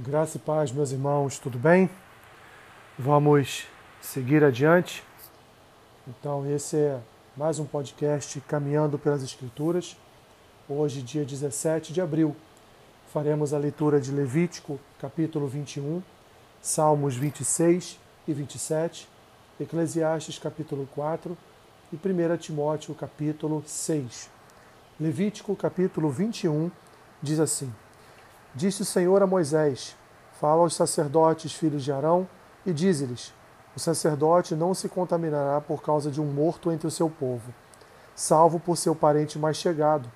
Graça e paz, meus irmãos, tudo bem? Vamos seguir adiante. Então, esse é mais um podcast Caminhando pelas Escrituras. Hoje, dia 17 de abril, faremos a leitura de Levítico, capítulo 21, Salmos 26 e 27, Eclesiastes, capítulo 4 e 1 Timóteo, capítulo 6. Levítico, capítulo 21, diz assim. Disse o Senhor a Moisés: Fala aos sacerdotes, filhos de Arão, e dize-lhes: O sacerdote não se contaminará por causa de um morto entre o seu povo, salvo por seu parente mais chegado,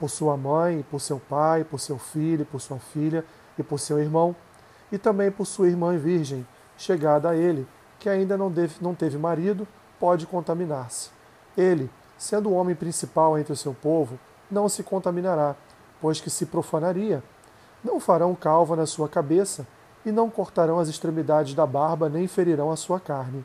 por sua mãe, por seu pai, por seu filho, por sua filha e por seu irmão, e também por sua irmã virgem, chegada a ele, que ainda não, deve, não teve marido, pode contaminar-se. Ele, sendo o homem principal entre o seu povo, não se contaminará, pois que se profanaria não farão calva na sua cabeça, e não cortarão as extremidades da barba, nem ferirão a sua carne.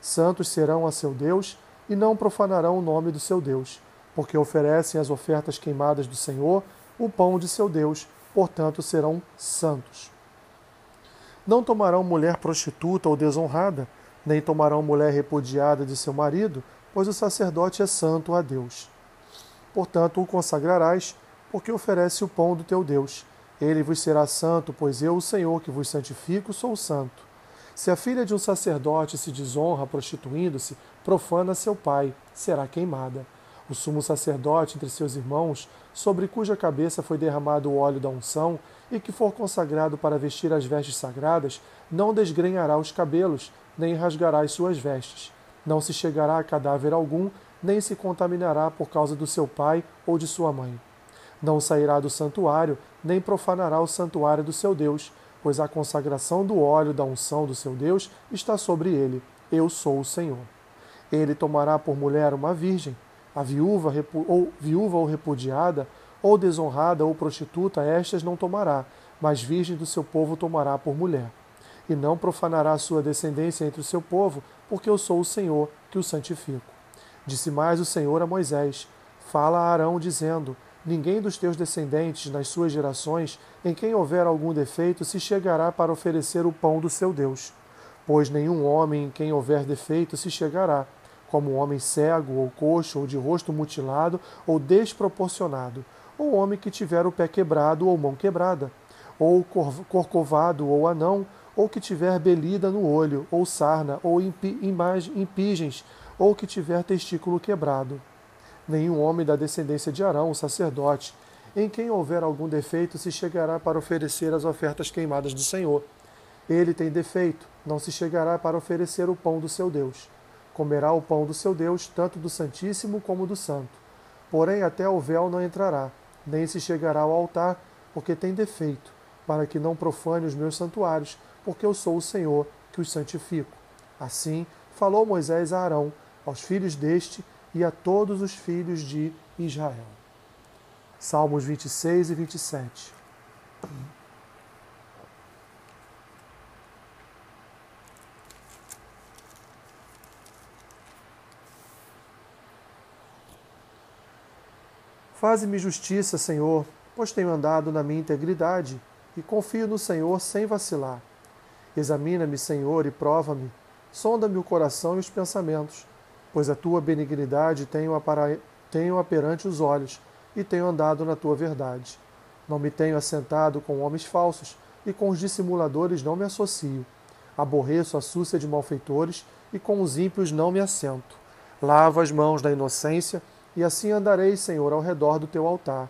Santos serão a seu Deus, e não profanarão o nome do seu Deus, porque oferecem as ofertas queimadas do Senhor, o pão de seu Deus, portanto serão santos. Não tomarão mulher prostituta ou desonrada, nem tomarão mulher repudiada de seu marido, pois o sacerdote é santo a Deus. Portanto, o consagrarás, porque oferece o pão do teu Deus ele vos será santo, pois eu, o Senhor, que vos santifico, sou santo. Se a filha de um sacerdote se desonra prostituindo-se, profana seu pai, será queimada. O sumo sacerdote entre seus irmãos, sobre cuja cabeça foi derramado o óleo da unção, e que for consagrado para vestir as vestes sagradas, não desgrenhará os cabelos, nem rasgará as suas vestes. Não se chegará a cadáver algum, nem se contaminará por causa do seu pai ou de sua mãe. Não sairá do santuário, nem profanará o santuário do seu Deus, pois a consagração do óleo da unção do seu Deus está sobre ele. Eu sou o Senhor. Ele tomará por mulher uma virgem, a viúva ou viúva ou repudiada, ou desonrada ou prostituta, estas não tomará, mas virgem do seu povo tomará por mulher. E não profanará sua descendência entre o seu povo, porque eu sou o Senhor que o santifico. Disse mais o Senhor a Moisés: Fala a Arão, dizendo: Ninguém dos teus descendentes nas suas gerações, em quem houver algum defeito, se chegará para oferecer o pão do seu Deus. Pois nenhum homem em quem houver defeito se chegará, como um homem cego, ou coxo, ou de rosto mutilado, ou desproporcionado, ou homem que tiver o pé quebrado ou mão quebrada, ou corcovado ou anão, ou que tiver belida no olho, ou sarna, ou impigens, ou que tiver testículo quebrado nenhum homem da descendência de Arão, o sacerdote, em quem houver algum defeito, se chegará para oferecer as ofertas queimadas do Senhor. Ele tem defeito, não se chegará para oferecer o pão do seu Deus. Comerá o pão do seu Deus, tanto do Santíssimo como do Santo. Porém, até o véu não entrará, nem se chegará ao altar, porque tem defeito, para que não profane os meus santuários, porque eu sou o Senhor que os santifico. Assim falou Moisés a Arão, aos filhos deste e a todos os filhos de Israel. Salmos 26 e 27. Faze-me justiça, Senhor, pois tenho andado na minha integridade e confio no Senhor sem vacilar. Examina-me, Senhor, e prova-me. Sonda-me o coração e os pensamentos pois a tua benignidade tenho, para, tenho os olhos, e tenho andado na tua verdade. Não me tenho assentado com homens falsos, e com os dissimuladores não me associo. Aborreço a súcia de malfeitores, e com os ímpios não me assento. Lavo as mãos da inocência, e assim andarei, Senhor, ao redor do teu altar,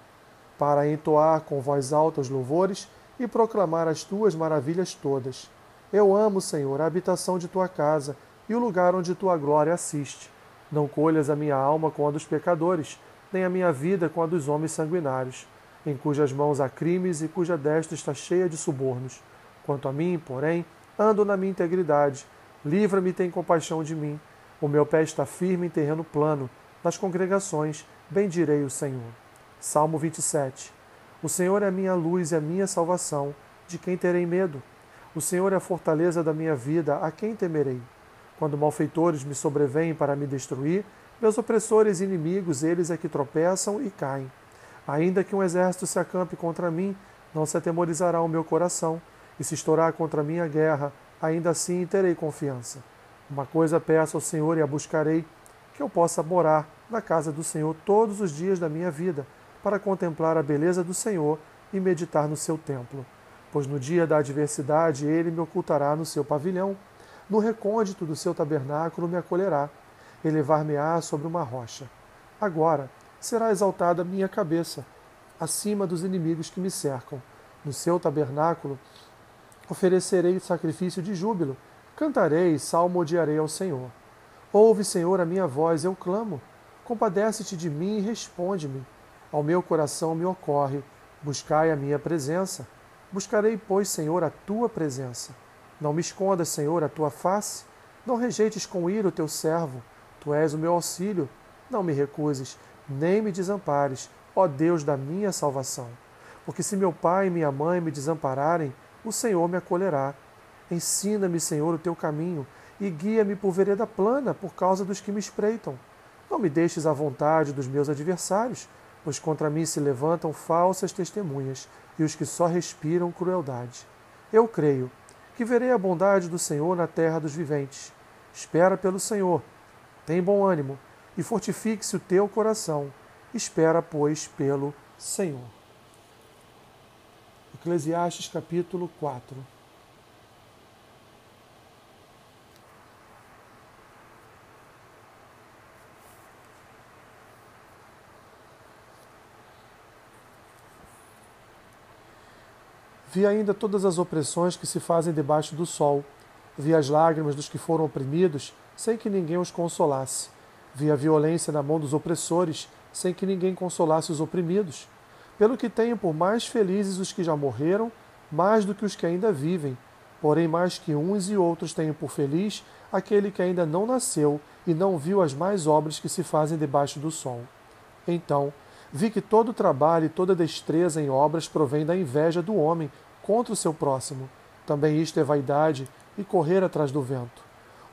para entoar com voz alta os louvores e proclamar as tuas maravilhas todas. Eu amo, Senhor, a habitação de tua casa e o lugar onde tua glória assiste. Não colhas a minha alma com a dos pecadores, nem a minha vida com a dos homens sanguinários, em cujas mãos há crimes e cuja destra está cheia de subornos. Quanto a mim, porém, ando na minha integridade. Livra-me e tem compaixão de mim. O meu pé está firme em terreno plano. Nas congregações, bendirei o Senhor. Salmo 27. O Senhor é a minha luz e a minha salvação. De quem terei medo? O Senhor é a fortaleza da minha vida. A quem temerei? Quando malfeitores me sobrevêm para me destruir, meus opressores e inimigos, eles é que tropeçam e caem. Ainda que um exército se acampe contra mim, não se atemorizará o meu coração, E se estourar contra mim a guerra, ainda assim terei confiança. Uma coisa peço ao Senhor e a buscarei, que eu possa morar na casa do Senhor todos os dias da minha vida, para contemplar a beleza do Senhor e meditar no seu templo. Pois no dia da adversidade ele me ocultará no seu pavilhão, no recôndito do seu tabernáculo me acolherá, elevar-me-á sobre uma rocha. Agora será exaltada minha cabeça, acima dos inimigos que me cercam. No seu tabernáculo oferecerei sacrifício de júbilo, cantarei e salmodiarei ao Senhor. Ouve, Senhor, a minha voz, eu clamo. Compadece-te de mim e responde-me. Ao meu coração me ocorre, buscai a minha presença. Buscarei, pois, Senhor, a tua presença. Não me escondas, Senhor, a tua face. Não rejeites com ira o teu servo. Tu és o meu auxílio. Não me recuses, nem me desampares, ó Deus da minha salvação. Porque se meu pai e minha mãe me desampararem, o Senhor me acolherá. Ensina-me, Senhor, o teu caminho e guia-me por vereda plana por causa dos que me espreitam. Não me deixes à vontade dos meus adversários, pois contra mim se levantam falsas testemunhas e os que só respiram crueldade. Eu creio que verei a bondade do Senhor na terra dos viventes. Espera pelo Senhor, tem bom ânimo e fortifique-se o teu coração. Espera, pois, pelo Senhor. Eclesiastes capítulo 4. Vi ainda todas as opressões que se fazem debaixo do sol. Vi as lágrimas dos que foram oprimidos, sem que ninguém os consolasse. Vi a violência na mão dos opressores, sem que ninguém consolasse os oprimidos pelo que tenho por mais felizes os que já morreram, mais do que os que ainda vivem. Porém, mais que uns e outros tenho por feliz aquele que ainda não nasceu e não viu as mais obras que se fazem debaixo do sol. Então, vi que todo trabalho e toda destreza em obras provém da inveja do homem contra o seu próximo. Também isto é vaidade e correr atrás do vento.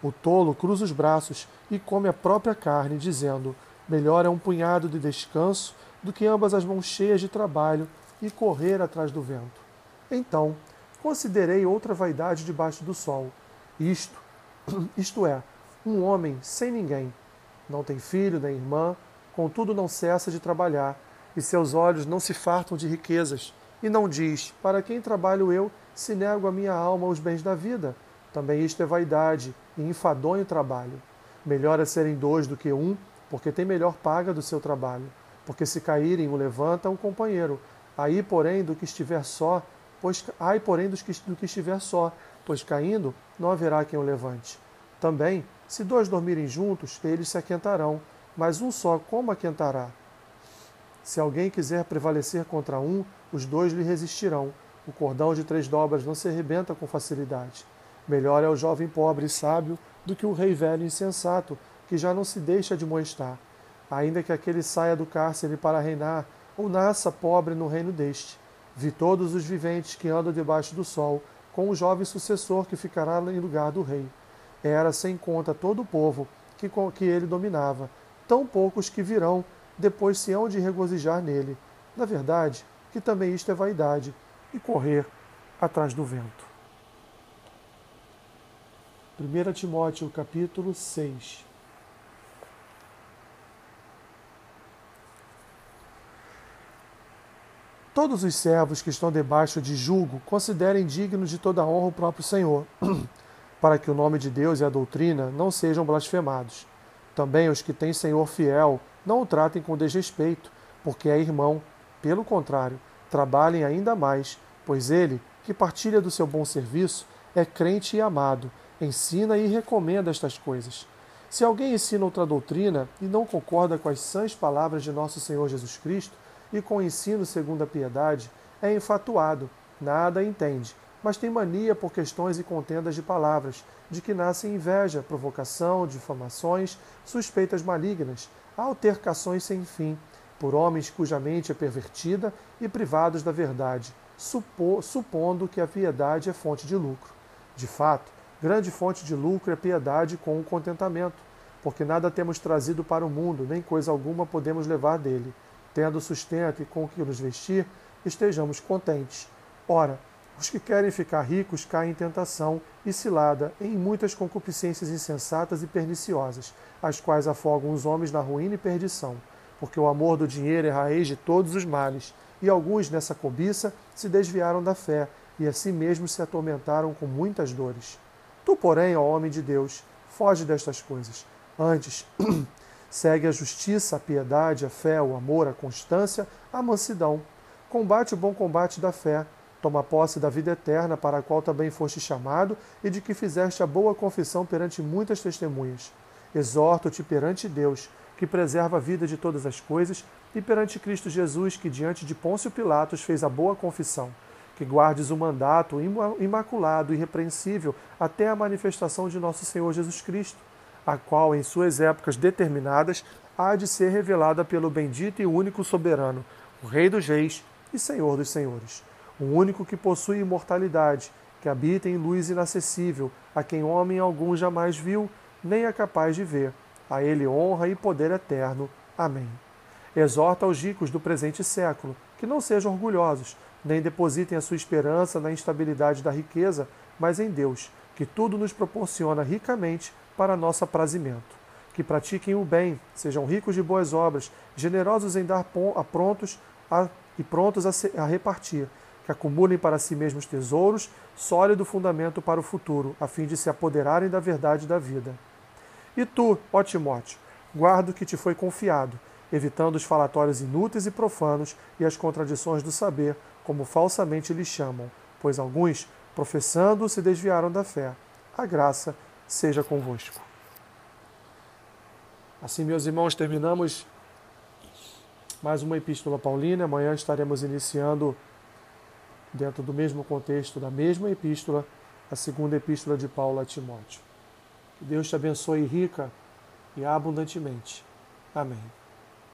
O tolo cruza os braços e come a própria carne, dizendo: Melhor é um punhado de descanso do que ambas as mãos cheias de trabalho e correr atrás do vento. Então, considerei outra vaidade debaixo do sol. Isto, isto é, um homem sem ninguém, não tem filho nem irmã, contudo não cessa de trabalhar, e seus olhos não se fartam de riquezas, e não diz: Para quem trabalho eu, se nego a minha alma os bens da vida? Também isto é vaidade e enfadonho trabalho. Melhor é serem dois do que um, porque tem melhor paga do seu trabalho porque se caírem o levanta um companheiro. Aí, porém, do que estiver só, pois ai, porém, dos que, do que estiver só, pois caindo não haverá quem o levante. Também, se dois dormirem juntos, eles se aquentarão, mas um só como aquentará? Se alguém quiser prevalecer contra um, os dois lhe resistirão. O cordão de três dobras não se arrebenta com facilidade. Melhor é o jovem pobre e sábio do que o rei velho insensato, que já não se deixa de molestar ainda que aquele saia do cárcere para reinar, ou nasça pobre no reino deste. Vi todos os viventes que andam debaixo do sol, com o jovem sucessor que ficará em lugar do rei. Era sem conta todo o povo que, que ele dominava, tão poucos que virão, depois se hão de regozijar nele. Na verdade, que também isto é vaidade, e correr atrás do vento. 1 Timóteo capítulo 6 todos os servos que estão debaixo de julgo considerem dignos de toda honra o próprio Senhor, para que o nome de Deus e a doutrina não sejam blasfemados. Também os que têm Senhor fiel não o tratem com desrespeito, porque é irmão. Pelo contrário, trabalhem ainda mais, pois ele, que partilha do seu bom serviço, é crente e amado, ensina e recomenda estas coisas. Se alguém ensina outra doutrina e não concorda com as sãs palavras de nosso Senhor Jesus Cristo, e com o ensino segundo a piedade, é enfatuado, nada entende, mas tem mania por questões e contendas de palavras, de que nascem inveja, provocação, difamações, suspeitas malignas, altercações sem fim, por homens cuja mente é pervertida e privados da verdade, supo, supondo que a piedade é fonte de lucro. De fato, grande fonte de lucro é piedade com o contentamento, porque nada temos trazido para o mundo, nem coisa alguma podemos levar dele tendo sustento e com que nos vestir, estejamos contentes. Ora, Os que querem ficar ricos caem em tentação e cilada em muitas concupiscências insensatas e perniciosas, as quais afogam os homens na ruína e perdição, porque o amor do dinheiro é raiz de todos os males, e alguns nessa cobiça se desviaram da fé e a si mesmos se atormentaram com muitas dores. Tu, porém, ó homem de Deus, foge destas coisas. Antes, segue a justiça, a piedade, a fé, o amor, a constância, a mansidão. Combate o bom combate da fé. Toma posse da vida eterna, para a qual também foste chamado e de que fizeste a boa confissão perante muitas testemunhas. Exorto-te perante Deus, que preserva a vida de todas as coisas, e perante Cristo Jesus, que diante de Pôncio Pilatos fez a boa confissão, que guardes o mandato imaculado e irrepreensível até a manifestação de nosso Senhor Jesus Cristo, a qual, em suas épocas determinadas, há de ser revelada pelo bendito e único soberano, o Rei dos Reis e Senhor dos Senhores, o único que possui imortalidade, que habita em luz inacessível, a quem homem algum jamais viu, nem é capaz de ver. A ele honra e poder eterno. Amém. Exorta aos ricos do presente século que não sejam orgulhosos, nem depositem a sua esperança na instabilidade da riqueza, mas em Deus, que tudo nos proporciona ricamente para nosso aprazimento. Que pratiquem o bem, sejam ricos de boas obras, generosos em dar a prontos a, e prontos a, se, a repartir, que acumulem para si mesmos tesouros, sólido fundamento para o futuro, a fim de se apoderarem da verdade da vida. E tu, ó Timóteo, guarda o que te foi confiado, evitando os falatórios inúteis e profanos e as contradições do saber, como falsamente lhes chamam, pois alguns, professando, se desviaram da fé. A graça seja convosco. Assim, meus irmãos, terminamos mais uma epístola paulina. Amanhã estaremos iniciando, dentro do mesmo contexto da mesma epístola, a segunda epístola de Paulo a Timóteo. Que Deus te abençoe rica e abundantemente. Amém.